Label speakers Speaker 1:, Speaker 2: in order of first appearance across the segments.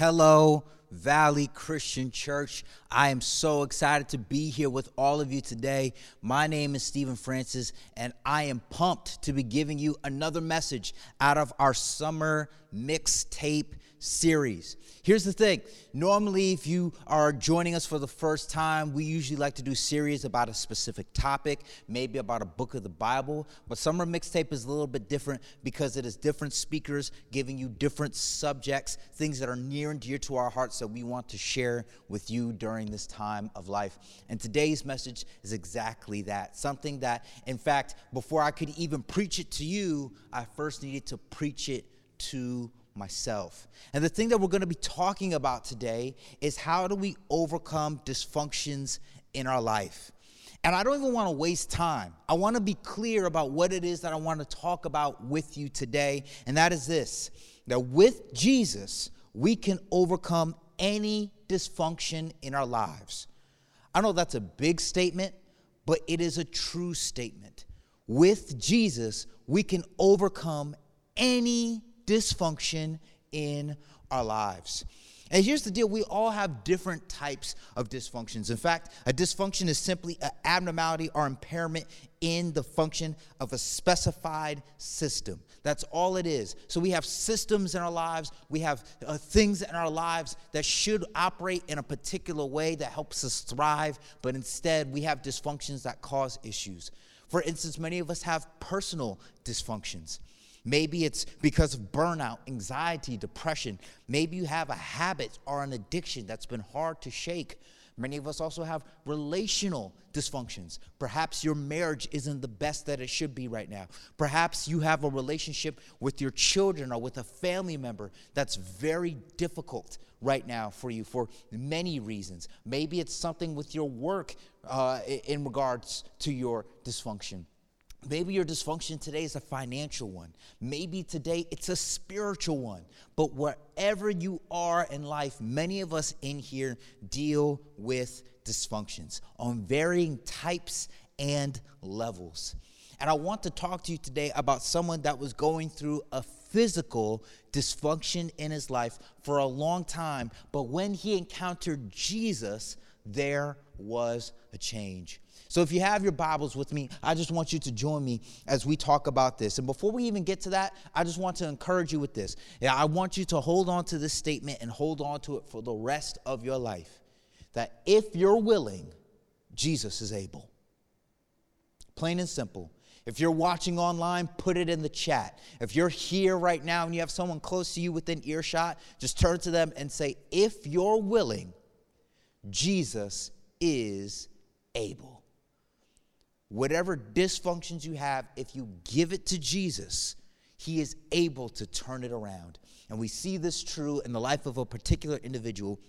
Speaker 1: Hello, Valley Christian Church. I am so excited to be here with all of you today. My name is Stephen Francis, and I am pumped to be giving you another message out of our summer mixtape series. Here's the thing normally, if you are joining us for the first time, we usually like to do series about a specific topic, maybe about a book of the Bible. But Summer Mixtape is a little bit different because it is different speakers giving you different subjects, things that are near and dear to our hearts that we want to share with you during this time of life. And today's message is exactly that something that, in fact, before I could even preach it to you, I first needed to preach it to myself. And the thing that we're going to be talking about today is how do we overcome dysfunctions in our life? And I don't even want to waste time. I want to be clear about what it is that I want to talk about with you today. And that is this that with Jesus, we can overcome any dysfunction in our lives. I know that's a big statement, but it is a true statement. With Jesus, we can overcome any dysfunction in our lives. And here's the deal we all have different types of dysfunctions. In fact, a dysfunction is simply an abnormality or impairment in the function of a specified system. That's all it is. So we have systems in our lives, we have uh, things in our lives that should operate in a particular way that helps us thrive, but instead we have dysfunctions that cause issues. For instance, many of us have personal dysfunctions. Maybe it's because of burnout, anxiety, depression. Maybe you have a habit or an addiction that's been hard to shake. Many of us also have relational dysfunctions. Perhaps your marriage isn't the best that it should be right now. Perhaps you have a relationship with your children or with a family member that's very difficult right now for you for many reasons. Maybe it's something with your work uh, in regards to your dysfunction. Maybe your dysfunction today is a financial one. Maybe today it's a spiritual one. But wherever you are in life, many of us in here deal with dysfunctions on varying types and levels. And I want to talk to you today about someone that was going through a physical dysfunction in his life for a long time, but when he encountered Jesus, there was a change. So if you have your Bibles with me, I just want you to join me as we talk about this. And before we even get to that, I just want to encourage you with this. I want you to hold on to this statement and hold on to it for the rest of your life. That if you're willing, Jesus is able. Plain and simple. If you're watching online, put it in the chat. If you're here right now and you have someone close to you within earshot, just turn to them and say, If you're willing, Jesus is able whatever dysfunctions you have, if you give it to Jesus, He is able to turn it around. And we see this true in the life of a particular individual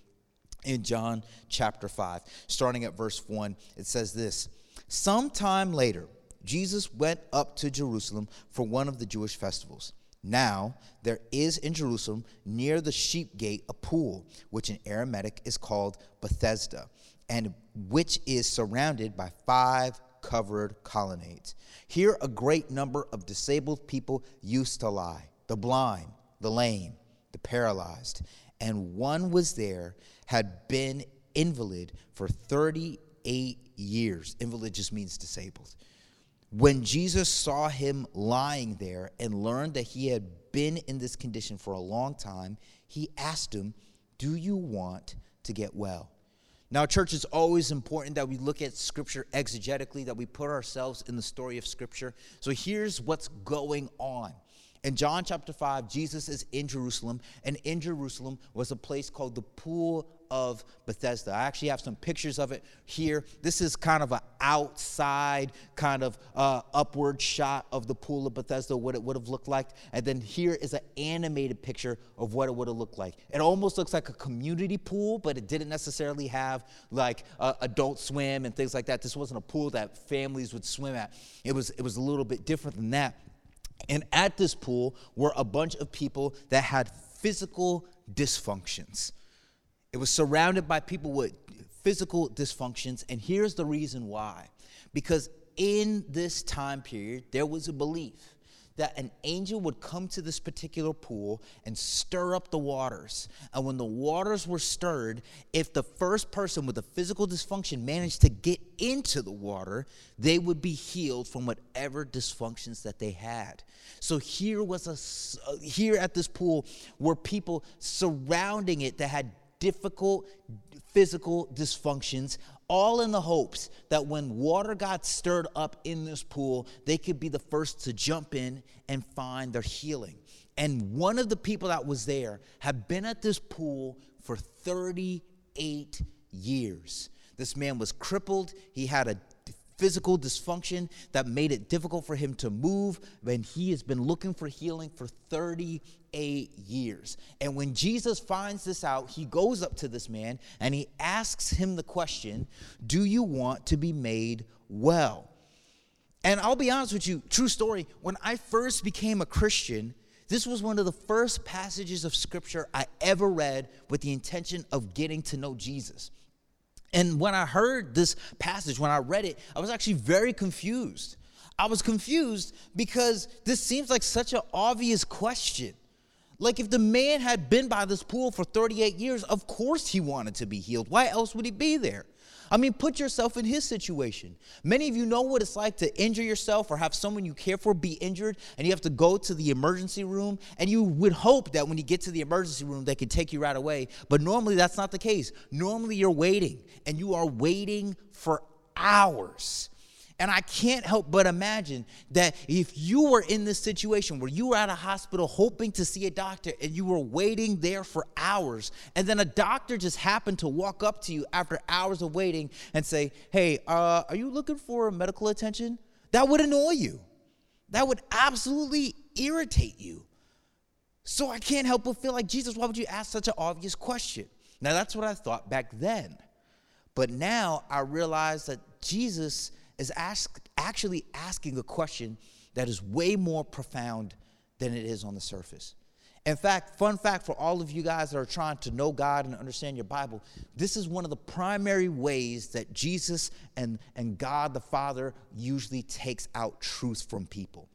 Speaker 1: in John chapter 5. Starting at verse 1, it says this Sometime later, Jesus went up to Jerusalem for one of the Jewish festivals. Now, there is in Jerusalem near the sheep gate a pool, which in Aramaic is called Bethesda, and which is surrounded by five covered colonnades. Here, a great number of disabled people used to lie the blind, the lame, the paralyzed. And one was there, had been invalid for 38 years. Invalid just means disabled. When Jesus saw him lying there and learned that he had been in this condition for a long time, he asked him, Do you want to get well? Now, church, it's always important that we look at Scripture exegetically, that we put ourselves in the story of Scripture. So here's what's going on. In John chapter 5, Jesus is in Jerusalem, and in Jerusalem was a place called the Pool of Bethesda. I actually have some pictures of it here. This is kind of an outside, kind of uh, upward shot of the Pool of Bethesda, what it would have looked like. And then here is an animated picture of what it would have looked like. It almost looks like a community pool, but it didn't necessarily have like uh, adult swim and things like that. This wasn't a pool that families would swim at. It was, it was a little bit different than that. And at this pool were a bunch of people that had physical dysfunctions. It was surrounded by people with physical dysfunctions. And here's the reason why because in this time period, there was a belief that an angel would come to this particular pool and stir up the waters. And when the waters were stirred, if the first person with a physical dysfunction managed to get into the water, they would be healed from whatever dysfunctions that they had. So here was a uh, here at this pool were people surrounding it that had difficult physical dysfunctions all in the hopes that when water got stirred up in this pool, they could be the first to jump in and find their healing. And one of the people that was there had been at this pool for 38 years. This man was crippled, he had a physical dysfunction that made it difficult for him to move, and he has been looking for healing for 38 years. And when Jesus finds this out, he goes up to this man and he asks him the question Do you want to be made well? And I'll be honest with you, true story, when I first became a Christian, this was one of the first passages of scripture I ever read with the intention of getting to know Jesus. And when I heard this passage, when I read it, I was actually very confused. I was confused because this seems like such an obvious question. Like if the man had been by this pool for 38 years, of course he wanted to be healed. Why else would he be there? I mean, put yourself in his situation. Many of you know what it's like to injure yourself or have someone you care for be injured, and you have to go to the emergency room. And you would hope that when you get to the emergency room, they can take you right away. But normally, that's not the case. Normally, you're waiting, and you are waiting for hours. And I can't help but imagine that if you were in this situation where you were at a hospital hoping to see a doctor and you were waiting there for hours, and then a doctor just happened to walk up to you after hours of waiting and say, Hey, uh, are you looking for medical attention? That would annoy you. That would absolutely irritate you. So I can't help but feel like, Jesus, why would you ask such an obvious question? Now, that's what I thought back then. But now I realize that Jesus is ask, actually asking a question that is way more profound than it is on the surface. In fact, fun fact for all of you guys that are trying to know God and understand your Bible, this is one of the primary ways that Jesus and, and God the Father usually takes out truth from people.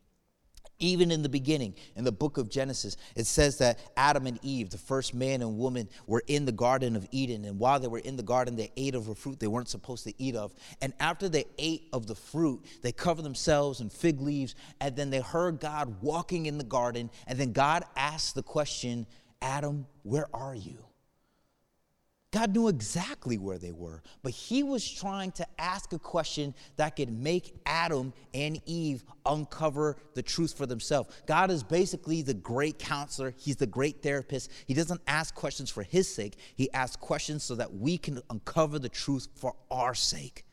Speaker 1: Even in the beginning, in the book of Genesis, it says that Adam and Eve, the first man and woman, were in the Garden of Eden. And while they were in the garden, they ate of a fruit they weren't supposed to eat of. And after they ate of the fruit, they covered themselves in fig leaves. And then they heard God walking in the garden. And then God asked the question, Adam, where are you? God knew exactly where they were, but he was trying to ask a question that could make Adam and Eve uncover the truth for themselves. God is basically the great counselor, he's the great therapist. He doesn't ask questions for his sake, he asks questions so that we can uncover the truth for our sake.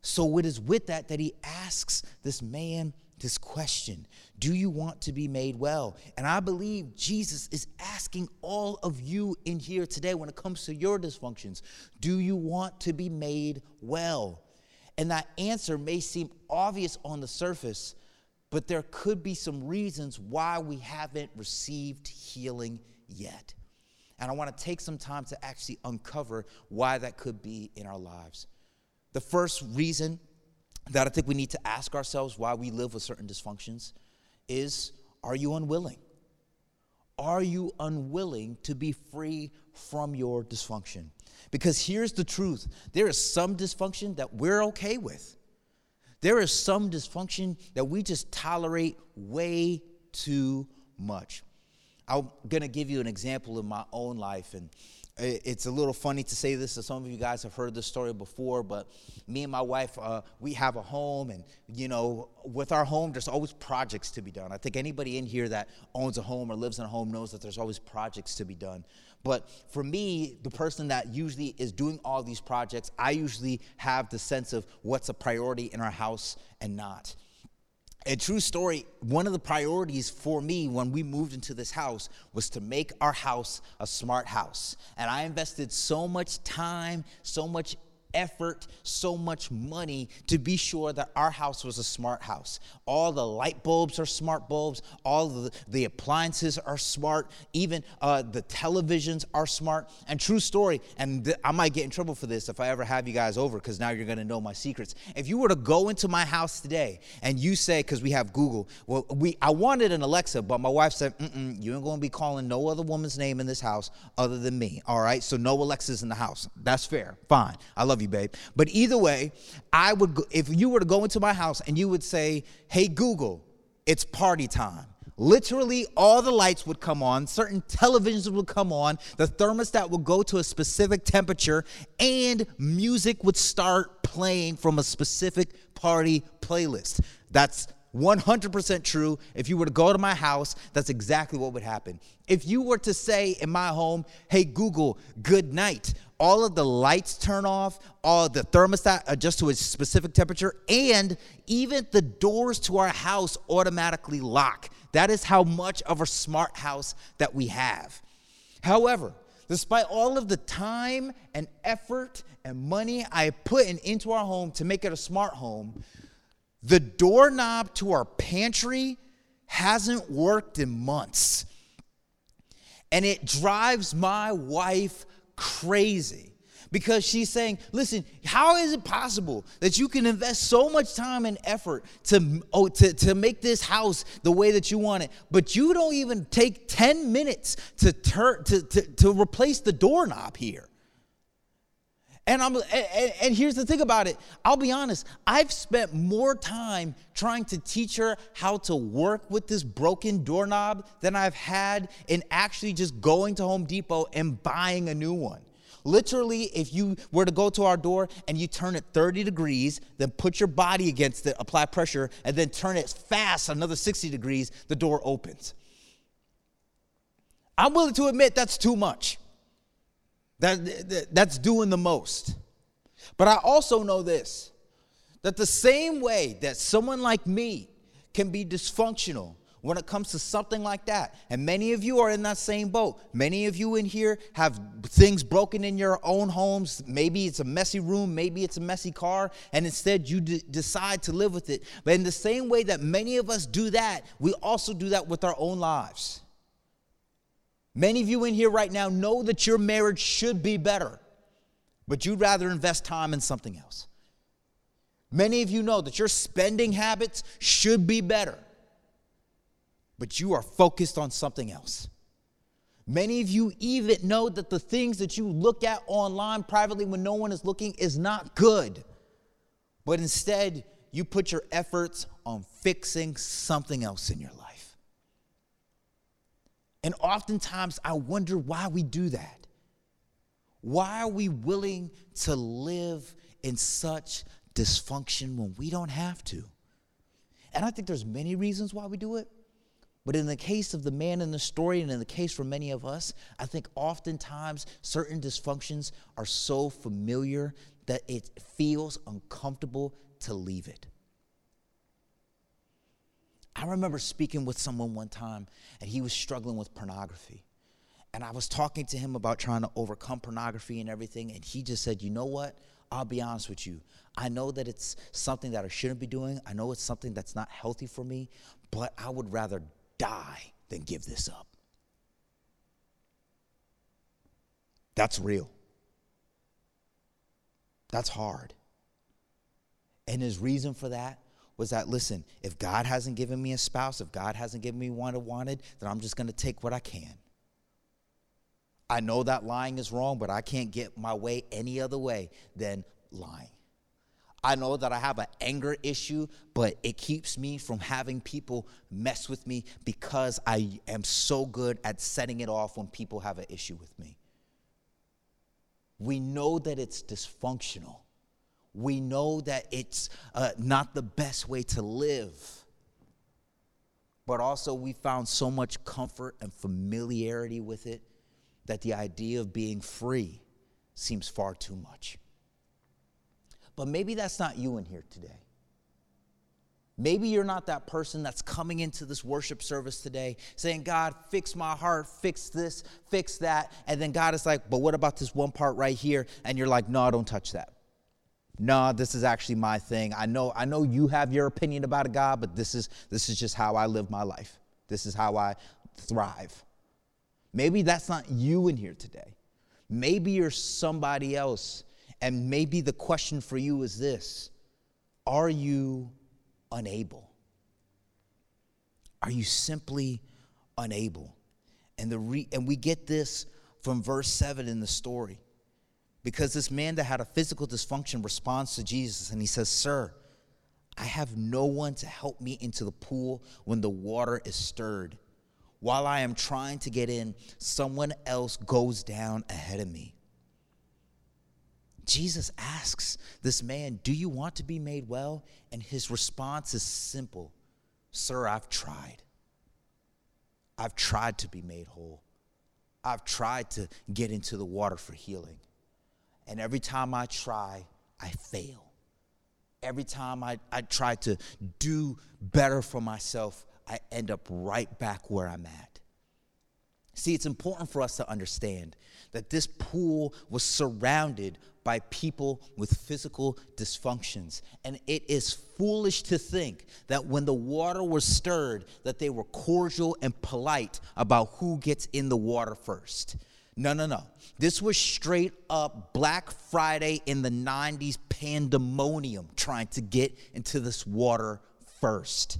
Speaker 1: So it is with that that he asks this man this question Do you want to be made well? And I believe Jesus is asking all of you in here today when it comes to your dysfunctions Do you want to be made well? And that answer may seem obvious on the surface, but there could be some reasons why we haven't received healing yet. And I want to take some time to actually uncover why that could be in our lives. The first reason that I think we need to ask ourselves why we live with certain dysfunctions is are you unwilling? Are you unwilling to be free from your dysfunction? Because here's the truth there is some dysfunction that we're okay with. There is some dysfunction that we just tolerate way too much. I'm gonna give you an example in my own life, and it's a little funny to say this, so some of you guys have heard this story before, but me and my wife, uh, we have a home, and you know, with our home, there's always projects to be done. I think anybody in here that owns a home or lives in a home knows that there's always projects to be done. But for me, the person that usually is doing all these projects, I usually have the sense of what's a priority in our house and not a true story, one of the priorities for me when we moved into this house was to make our house a smart house. And I invested so much time, so much effort, so much money to be sure that our house was a smart house. All the light bulbs are smart bulbs, all the, the appliances are smart, even uh, the televisions are smart. And true story, and th- I might get in trouble for this if I ever have you guys over because now you're gonna know my secrets. If you were to go into my house today and you say, because we have Google, well, we I wanted an Alexa, but my wife said, you ain't gonna be calling no other woman's name in this house other than me, all right? So no Alexas in the house. That's fair, fine. I love you, babe. But either way, I would, if you were to go into my house and you would say, hey, Google, it's party time. Literally, all the lights would come on, certain televisions would come on, the thermostat would go to a specific temperature, and music would start playing from a specific party playlist. That's 100% true. If you were to go to my house, that's exactly what would happen. If you were to say in my home, hey, Google, good night, all of the lights turn off, all the thermostat adjusts to a specific temperature, and even the doors to our house automatically lock. That is how much of a smart house that we have. However, despite all of the time and effort and money I put in, into our home to make it a smart home, the doorknob to our pantry hasn't worked in months. And it drives my wife crazy because she's saying, listen, how is it possible that you can invest so much time and effort to, oh, to, to make this house the way that you want it, but you don't even take 10 minutes to, tur- to, to, to replace the doorknob here? And I'm and, and, here's the thing about it. I'll be honest. I've spent more time trying to teach her how to work with this broken doorknob than I've had in actually just going to Home Depot and buying a new one. Literally, if you were to go to our door and you turn it 30 degrees, then put your body against it, apply pressure, and then turn it fast another 60 degrees, the door opens. I'm willing to admit that's too much. That, that, that's doing the most. But I also know this that the same way that someone like me can be dysfunctional when it comes to something like that. And many of you are in that same boat. Many of you in here have things broken in your own homes. Maybe it's a messy room, maybe it's a messy car, and instead you d- decide to live with it. But in the same way that many of us do that, we also do that with our own lives. Many of you in here right now know that your marriage should be better, but you'd rather invest time in something else. Many of you know that your spending habits should be better, but you are focused on something else. Many of you even know that the things that you look at online privately when no one is looking is not good, but instead you put your efforts on fixing something else in your life. And oftentimes I wonder why we do that. Why are we willing to live in such dysfunction when we don't have to? And I think there's many reasons why we do it. But in the case of the man in the story, and in the case for many of us, I think oftentimes certain dysfunctions are so familiar that it feels uncomfortable to leave it. I remember speaking with someone one time, and he was struggling with pornography. And I was talking to him about trying to overcome pornography and everything, and he just said, You know what? I'll be honest with you. I know that it's something that I shouldn't be doing. I know it's something that's not healthy for me, but I would rather die than give this up. That's real. That's hard. And his reason for that was that listen, if God hasn't given me a spouse, if God hasn't given me one I wanted, then I'm just going to take what I can. I know that lying is wrong, but I can't get my way any other way than lying. I know that I have an anger issue, but it keeps me from having people mess with me because I am so good at setting it off when people have an issue with me. We know that it's dysfunctional we know that it's uh, not the best way to live. But also, we found so much comfort and familiarity with it that the idea of being free seems far too much. But maybe that's not you in here today. Maybe you're not that person that's coming into this worship service today saying, God, fix my heart, fix this, fix that. And then God is like, but what about this one part right here? And you're like, no, don't touch that. No, this is actually my thing. I know, I know you have your opinion about a God, but this is this is just how I live my life. This is how I thrive. Maybe that's not you in here today. Maybe you're somebody else. And maybe the question for you is this Are you unable? Are you simply unable? And, the re- and we get this from verse 7 in the story. Because this man that had a physical dysfunction responds to Jesus and he says, Sir, I have no one to help me into the pool when the water is stirred. While I am trying to get in, someone else goes down ahead of me. Jesus asks this man, Do you want to be made well? And his response is simple Sir, I've tried. I've tried to be made whole. I've tried to get into the water for healing. And every time I try, I fail. Every time I, I try to do better for myself, I end up right back where I'm at. See, it's important for us to understand that this pool was surrounded by people with physical dysfunctions and it is foolish to think that when the water was stirred that they were cordial and polite about who gets in the water first no no no this was straight up black friday in the 90s pandemonium trying to get into this water first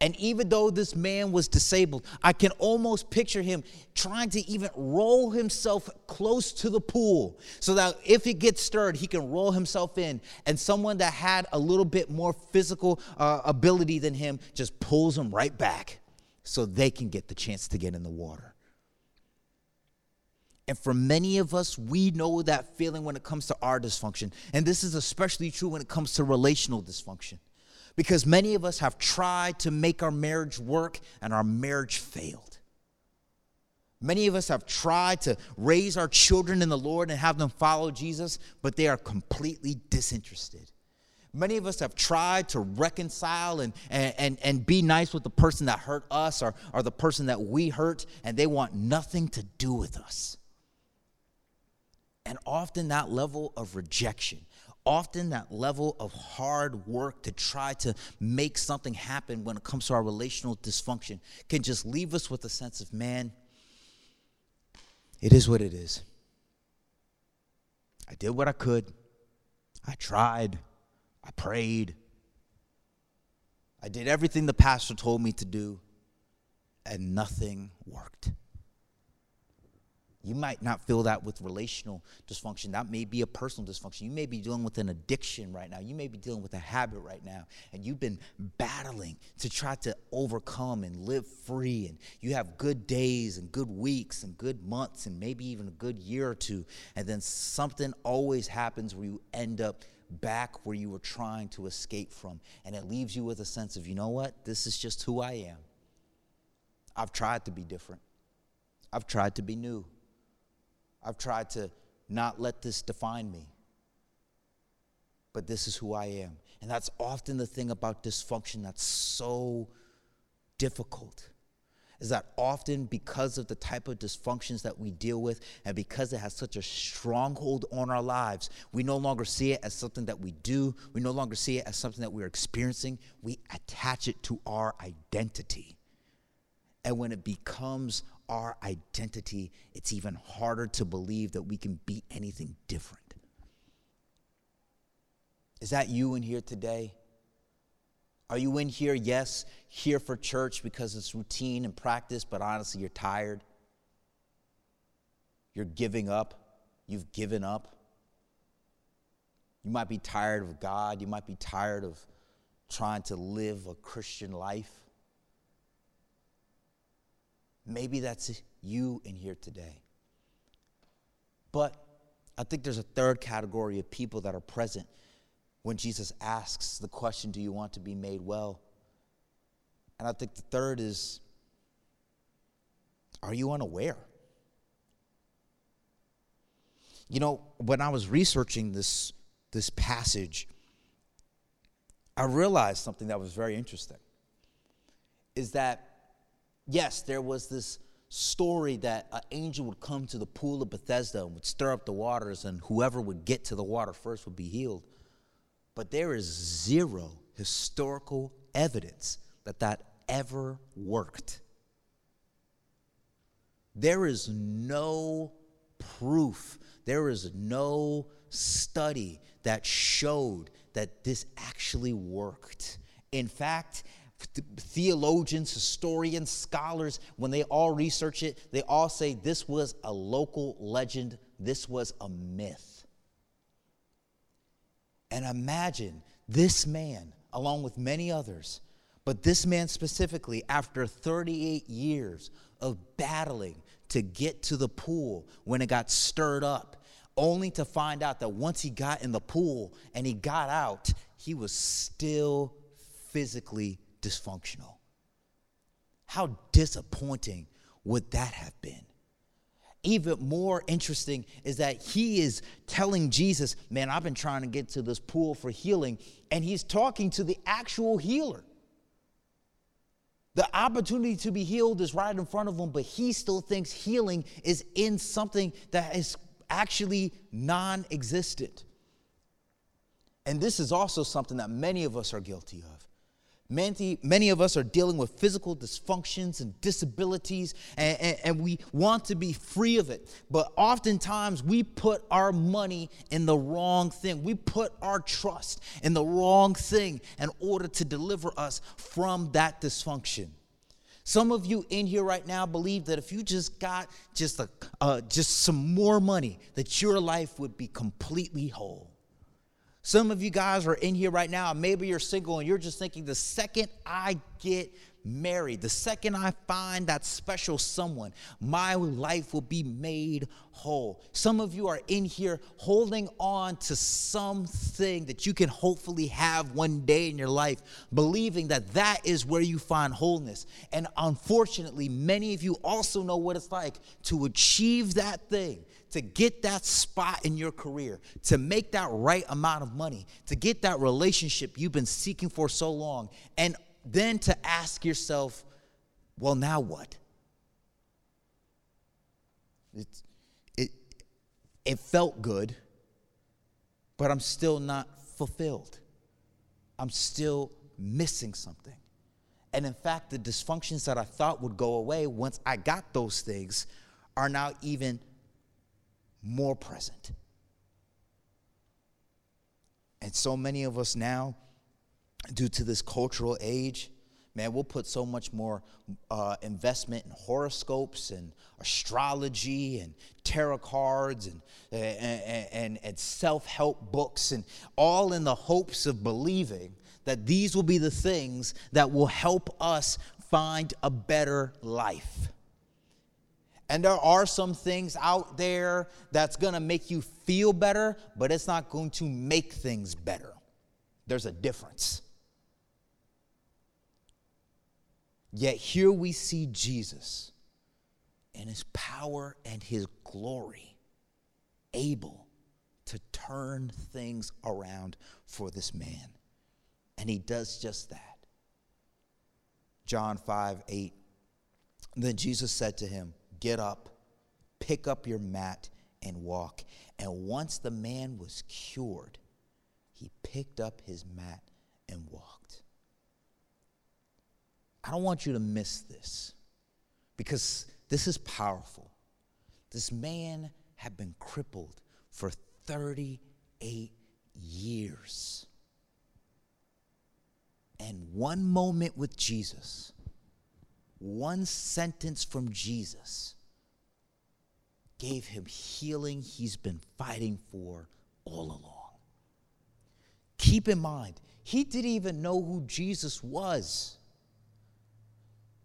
Speaker 1: and even though this man was disabled, I can almost picture him trying to even roll himself close to the pool so that if it gets stirred, he can roll himself in. And someone that had a little bit more physical uh, ability than him just pulls him right back so they can get the chance to get in the water. And for many of us, we know that feeling when it comes to our dysfunction. And this is especially true when it comes to relational dysfunction because many of us have tried to make our marriage work and our marriage failed. Many of us have tried to raise our children in the Lord and have them follow Jesus, but they are completely disinterested. Many of us have tried to reconcile and, and, and, and be nice with the person that hurt us or, or the person that we hurt, and they want nothing to do with us. And often that level of rejection, often that level of hard work to try to make something happen when it comes to our relational dysfunction can just leave us with a sense of, man, it is what it is. I did what I could. I tried. I prayed. I did everything the pastor told me to do, and nothing worked. You might not feel that with relational dysfunction. That may be a personal dysfunction. You may be dealing with an addiction right now. You may be dealing with a habit right now. And you've been battling to try to overcome and live free. And you have good days and good weeks and good months and maybe even a good year or two. And then something always happens where you end up back where you were trying to escape from. And it leaves you with a sense of, you know what? This is just who I am. I've tried to be different, I've tried to be new. I've tried to not let this define me. But this is who I am. And that's often the thing about dysfunction that's so difficult. Is that often because of the type of dysfunctions that we deal with, and because it has such a stronghold on our lives, we no longer see it as something that we do. We no longer see it as something that we're experiencing. We attach it to our identity. And when it becomes our identity, it's even harder to believe that we can be anything different. Is that you in here today? Are you in here, yes, here for church because it's routine and practice, but honestly, you're tired? You're giving up. You've given up. You might be tired of God. You might be tired of trying to live a Christian life. Maybe that's you in here today. But I think there's a third category of people that are present when Jesus asks the question, Do you want to be made well? And I think the third is, Are you unaware? You know, when I was researching this, this passage, I realized something that was very interesting. Is that yes, there was this story that an angel would come to the pool of Bethesda and would stir up the waters, and whoever would get to the water first would be healed. But there is zero historical evidence that that ever worked. There is no proof, there is no study that showed that this actually worked. In fact, theologians, historians, scholars, when they all research it, they all say this was a local legend, this was a myth. And imagine this man, along with many others, but this man specifically, after 38 years of battling to get to the pool when it got stirred up, only to find out that once he got in the pool and he got out, he was still physically dysfunctional. How disappointing would that have been? Even more interesting is that he is telling Jesus, Man, I've been trying to get to this pool for healing, and he's talking to the actual healer. The opportunity to be healed is right in front of him, but he still thinks healing is in something that is actually non existent. And this is also something that many of us are guilty of. Many, many of us are dealing with physical dysfunctions and disabilities, and, and, and, we want to be free of it. But oftentimes, we put our money in the wrong thing. We put our trust in the wrong thing in order to deliver us from that dysfunction. Some of you in here right now believe that if you just got just, a, uh, just some more money, that your life would be completely whole. Some of you guys are in here right now, maybe you're single and you're just thinking the second I get married, the second I find that special someone, my life will be made whole. Some of you are in here holding on to something that you can hopefully have one day in your life, believing that that is where you find wholeness. And unfortunately, many of you also know what it's like to achieve that thing to get that spot in your career, to make that right amount of money, to get that relationship you've been seeking for so long, and then to ask yourself, well, now what? It, it, it felt good, but I'm still not fulfilled. I'm still missing something. And in fact, the dysfunctions that I thought would go away once I got those things are now even more present. And so many of us now, due to this cultural age, man, we'll put so much more uh, investment in horoscopes and astrology and tarot cards and, and, and, and self help books, and all in the hopes of believing that these will be the things that will help us find a better life. And there are some things out there that's gonna make you feel better, but it's not going to make things better. There's a difference. Yet here we see Jesus in his power and his glory, able to turn things around for this man. And he does just that. John 5 8. Then Jesus said to him, Get up, pick up your mat, and walk. And once the man was cured, he picked up his mat and walked. I don't want you to miss this because this is powerful. This man had been crippled for 38 years. And one moment with Jesus one sentence from Jesus gave him healing he's been fighting for all along. Keep in mind, he didn't even know who Jesus was.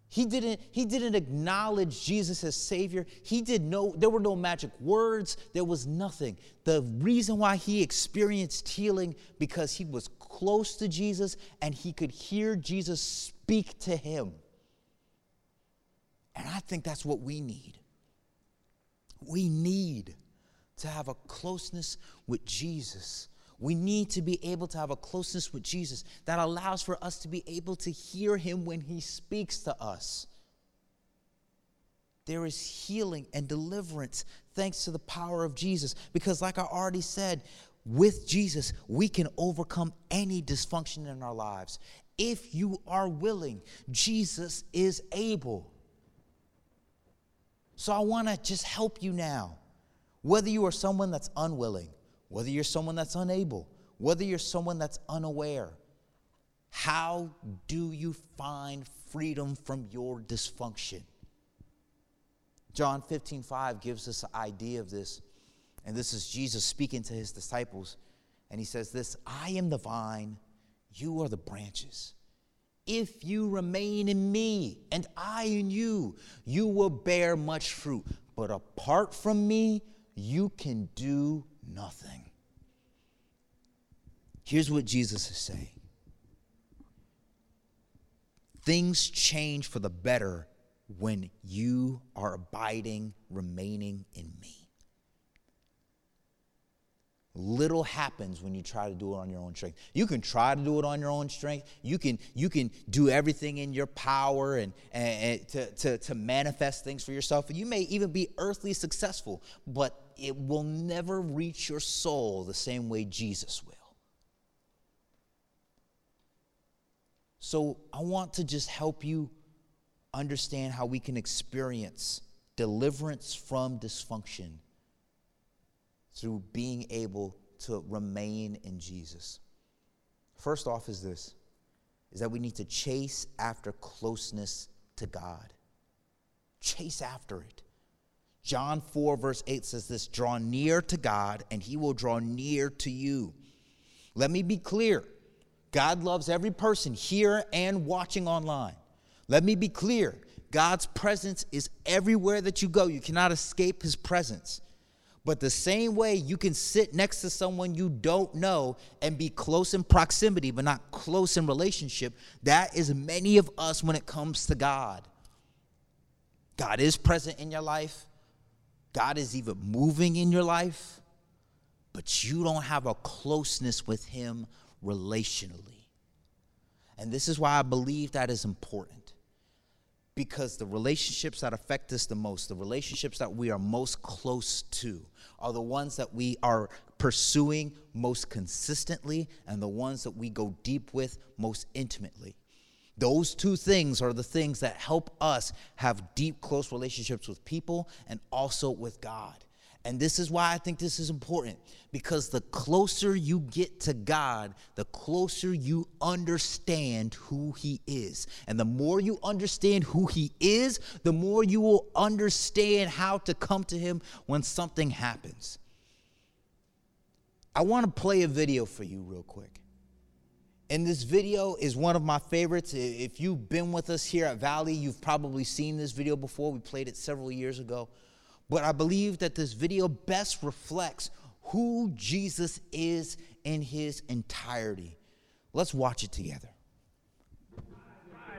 Speaker 1: He didn't, he didn't acknowledge Jesus as Savior. He did no, there were no magic words, there was nothing. The reason why he experienced healing because he was close to Jesus and he could hear Jesus speak to him. And I think that's what we need. We need to have a closeness with Jesus. We need to be able to have a closeness with Jesus that allows for us to be able to hear him when he speaks to us. There is healing and deliverance thanks to the power of Jesus. Because, like I already said, with Jesus, we can overcome any dysfunction in our lives. If you are willing, Jesus is able. So I want to just help you now. Whether you are someone that's unwilling, whether you're someone that's unable, whether you're someone that's unaware, how do you find freedom from your dysfunction? John 15, 5 gives us an idea of this. And this is Jesus speaking to his disciples. And he says, This I am the vine, you are the branches. If you remain in me and I in you, you will bear much fruit. But apart from me, you can do nothing. Here's what Jesus is saying things change for the better when you are abiding, remaining in me. Little happens when you try to do it on your own strength. You can try to do it on your own strength. You can, you can do everything in your power and, and, and to, to, to manifest things for yourself. And you may even be earthly successful, but it will never reach your soul the same way Jesus will. So I want to just help you understand how we can experience deliverance from dysfunction through being able to remain in Jesus. First off is this is that we need to chase after closeness to God. Chase after it. John 4 verse 8 says this, draw near to God and he will draw near to you. Let me be clear. God loves every person here and watching online. Let me be clear. God's presence is everywhere that you go. You cannot escape his presence. But the same way you can sit next to someone you don't know and be close in proximity, but not close in relationship, that is many of us when it comes to God. God is present in your life, God is even moving in your life, but you don't have a closeness with Him relationally. And this is why I believe that is important because the relationships that affect us the most, the relationships that we are most close to, are the ones that we are pursuing most consistently and the ones that we go deep with most intimately. Those two things are the things that help us have deep, close relationships with people and also with God. And this is why I think this is important because the closer you get to God, the closer you understand who He is. And the more you understand who He is, the more you will understand how to come to Him when something happens. I want to play a video for you, real quick. And this video is one of my favorites. If you've been with us here at Valley, you've probably seen this video before. We played it several years ago. But I believe that this video best reflects who Jesus is in his entirety. Let's watch it together.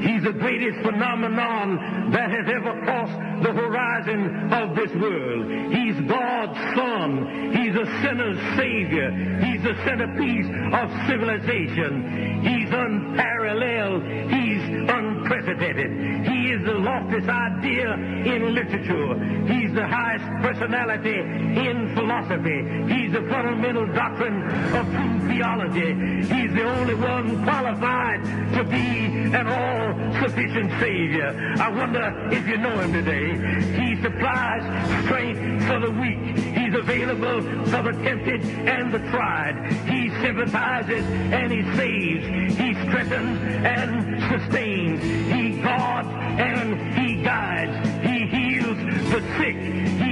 Speaker 2: He's the greatest phenomenon that has ever crossed the horizon of this world. He's God's Son. He's a sinner's Savior. He's the centerpiece of civilization. He's unparalleled. He's unprecedented. He is the loftiest idea in literature. He's the highest personality in philosophy. He's the fundamental doctrine of true theology. He's the only one qualified to be an all sufficient Savior. I wonder if you know him today. He supplies strength for the weak. He's available for the tempted and the tried. He sympathizes and he saves. He strengthens and sustains. He guards and he guides. He heals the sick. He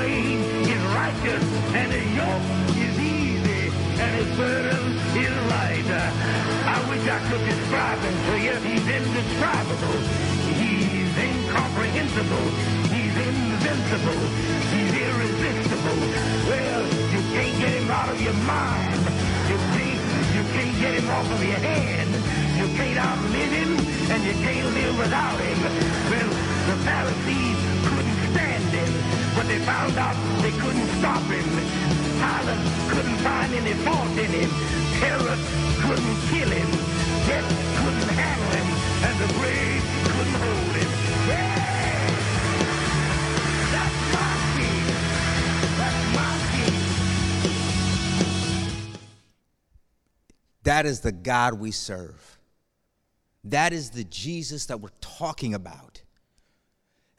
Speaker 2: Reign is righteous. And his yoke is easy. And his burden is light. I wish I could describe him to you. He's indescribable. He's incomprehensible. He's invincible. He's irresistible. Well, you can't get him out of your mind. You can't, you can't get him off of your hand. You can't outlive him, and you can't live without him. Well, the Pharisees couldn't stand him, but they found out they couldn't stop him. Couldn't find any fault in him. Couldn't kill him. Death couldn't handle him, and the grave couldn't hold him. King.
Speaker 1: That is the God we serve. That is the Jesus that we're talking about.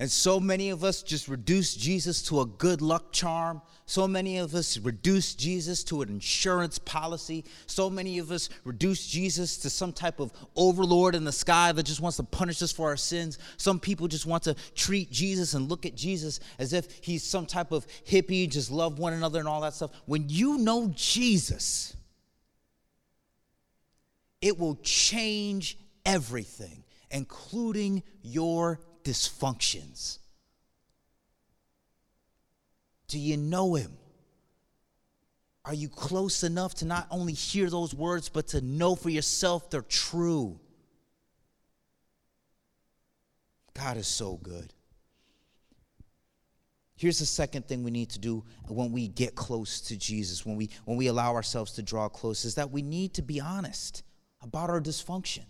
Speaker 1: And so many of us just reduce Jesus to a good luck charm. So many of us reduce Jesus to an insurance policy. So many of us reduce Jesus to some type of overlord in the sky that just wants to punish us for our sins. Some people just want to treat Jesus and look at Jesus as if he's some type of hippie, just love one another and all that stuff. When you know Jesus, it will change everything, including your dysfunctions. Do you know him? Are you close enough to not only hear those words, but to know for yourself they're true? God is so good. Here's the second thing we need to do when we get close to Jesus, when we when we allow ourselves to draw close, is that we need to be honest about our dysfunction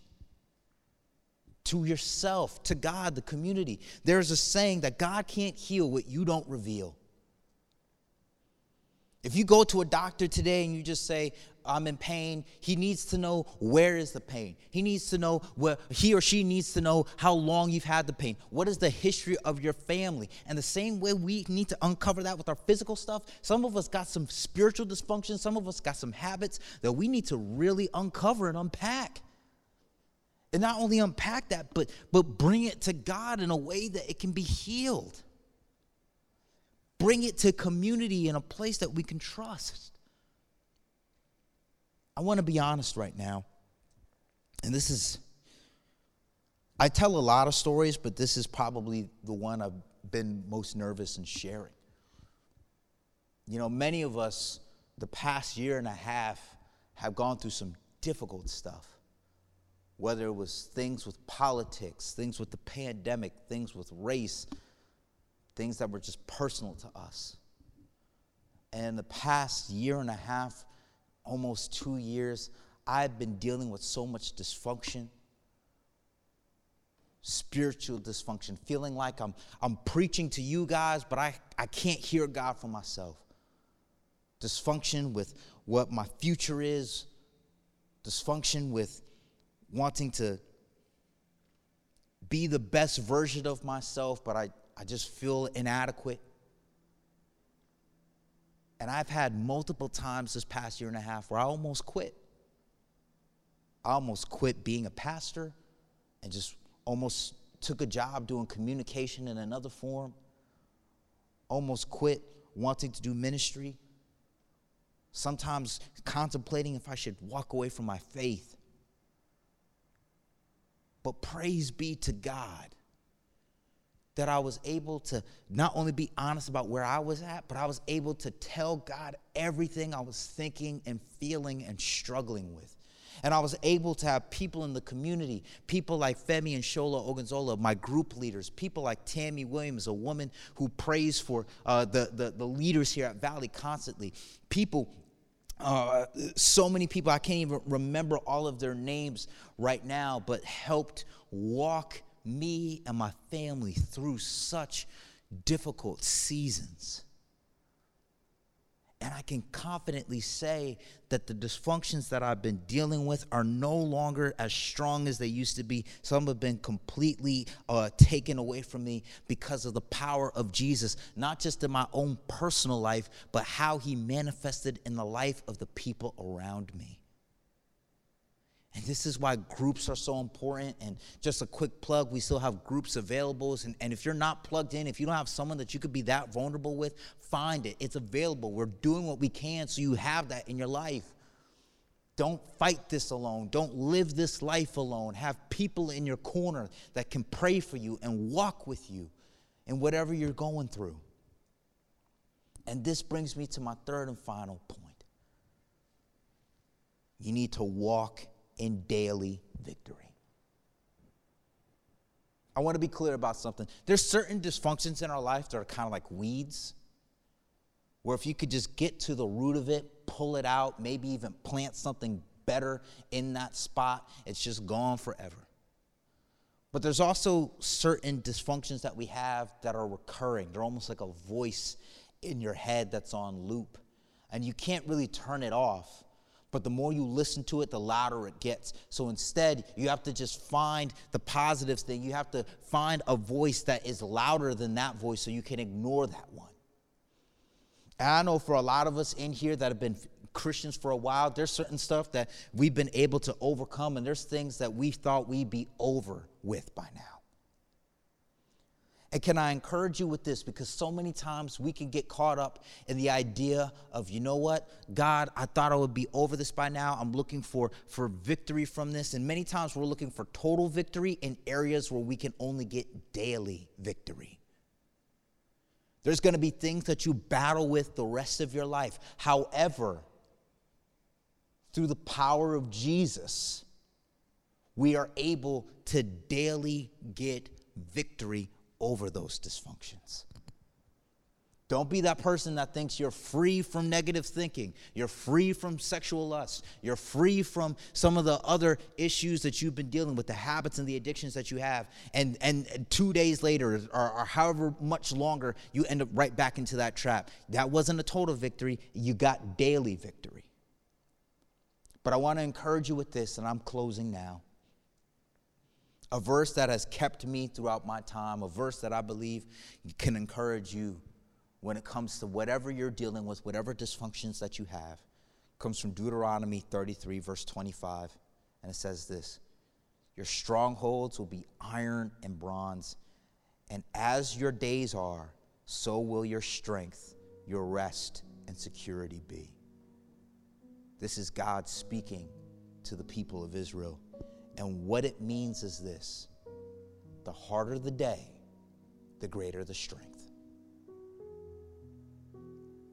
Speaker 1: to yourself, to God, the community. There's a saying that God can't heal what you don't reveal. If you go to a doctor today and you just say, I'm in pain, he needs to know where is the pain. He needs to know where he or she needs to know how long you've had the pain. What is the history of your family? And the same way we need to uncover that with our physical stuff. Some of us got some spiritual dysfunction, some of us got some habits that we need to really uncover and unpack and not only unpack that but but bring it to god in a way that it can be healed. Bring it to community in a place that we can trust. I want to be honest right now and this is i tell a lot of stories but this is probably the one i've been most nervous in sharing. You know many of us the past year and a half have gone through some difficult stuff whether it was things with politics, things with the pandemic, things with race, things that were just personal to us. And in the past year and a half, almost two years, I've been dealing with so much dysfunction, spiritual dysfunction, feeling like I'm, I'm preaching to you guys, but I, I can't hear God for myself. Dysfunction with what my future is, dysfunction with wanting to be the best version of myself, but I, I just feel inadequate. And I've had multiple times this past year and a half where I almost quit. I almost quit being a pastor and just almost took a job doing communication in another form. Almost quit wanting to do ministry. Sometimes contemplating if I should walk away from my faith. But praise be to God that I was able to not only be honest about where I was at, but I was able to tell God everything I was thinking and feeling and struggling with. And I was able to have people in the community, people like Femi and Shola Ogunsola, my group leaders, people like Tammy Williams, a woman who prays for uh, the, the, the leaders here at Valley constantly, people uh, so many people, I can't even remember all of their names right now, but helped walk me and my family through such difficult seasons. And I can confidently say that the dysfunctions that I've been dealing with are no longer as strong as they used to be. Some have been completely uh, taken away from me because of the power of Jesus, not just in my own personal life, but how he manifested in the life of the people around me. And this is why groups are so important. And just a quick plug, we still have groups available. And, and if you're not plugged in, if you don't have someone that you could be that vulnerable with, find it. It's available. We're doing what we can so you have that in your life. Don't fight this alone. Don't live this life alone. Have people in your corner that can pray for you and walk with you in whatever you're going through. And this brings me to my third and final point. You need to walk in daily victory. I want to be clear about something. There's certain dysfunctions in our life that are kind of like weeds, where if you could just get to the root of it, pull it out, maybe even plant something better in that spot, it's just gone forever. But there's also certain dysfunctions that we have that are recurring. They're almost like a voice in your head that's on loop, and you can't really turn it off but the more you listen to it, the louder it gets. So instead, you have to just find the positives thing. You have to find a voice that is louder than that voice so you can ignore that one. And I know for a lot of us in here that have been Christians for a while, there's certain stuff that we've been able to overcome, and there's things that we thought we'd be over with by now. And can I encourage you with this? Because so many times we can get caught up in the idea of, you know what, God, I thought I would be over this by now. I'm looking for, for victory from this. And many times we're looking for total victory in areas where we can only get daily victory. There's going to be things that you battle with the rest of your life. However, through the power of Jesus, we are able to daily get victory over those dysfunctions. Don't be that person that thinks you're free from negative thinking. You're free from sexual lust. You're free from some of the other issues that you've been dealing with, the habits and the addictions that you have. And, and two days later, or, or however much longer, you end up right back into that trap. That wasn't a total victory. You got daily victory. But I want to encourage you with this, and I'm closing now a verse that has kept me throughout my time, a verse that I believe can encourage you when it comes to whatever you're dealing with, whatever dysfunctions that you have, comes from Deuteronomy 33, verse 25. And it says this Your strongholds will be iron and bronze, and as your days are, so will your strength, your rest, and security be. This is God speaking to the people of Israel. And what it means is this the harder the day, the greater the strength.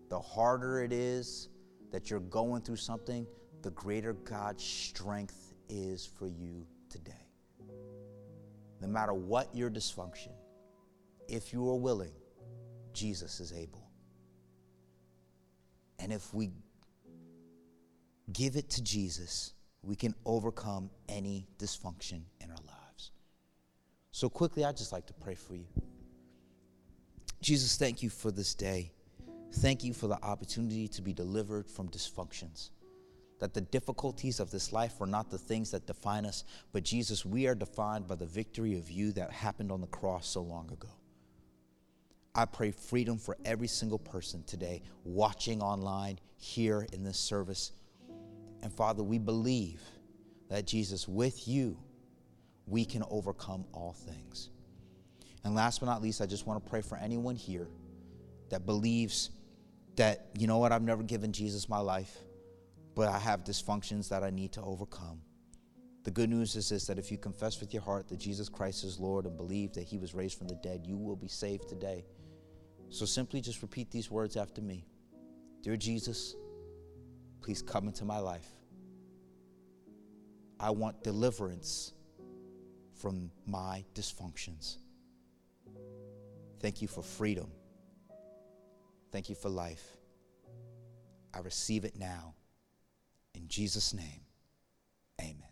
Speaker 1: The harder it is that you're going through something, the greater God's strength is for you today. No matter what your dysfunction, if you are willing, Jesus is able. And if we give it to Jesus, we can overcome any dysfunction in our lives. So, quickly, I'd just like to pray for you. Jesus, thank you for this day. Thank you for the opportunity to be delivered from dysfunctions. That the difficulties of this life are not the things that define us, but Jesus, we are defined by the victory of you that happened on the cross so long ago. I pray freedom for every single person today watching online, here in this service. And Father, we believe that Jesus, with you, we can overcome all things. And last but not least, I just want to pray for anyone here that believes that, you know what, I've never given Jesus my life, but I have dysfunctions that I need to overcome. The good news is this that if you confess with your heart that Jesus Christ is Lord and believe that he was raised from the dead, you will be saved today. So simply just repeat these words after me Dear Jesus, Please come into my life. I want deliverance from my dysfunctions. Thank you for freedom. Thank you for life. I receive it now. In Jesus' name, amen.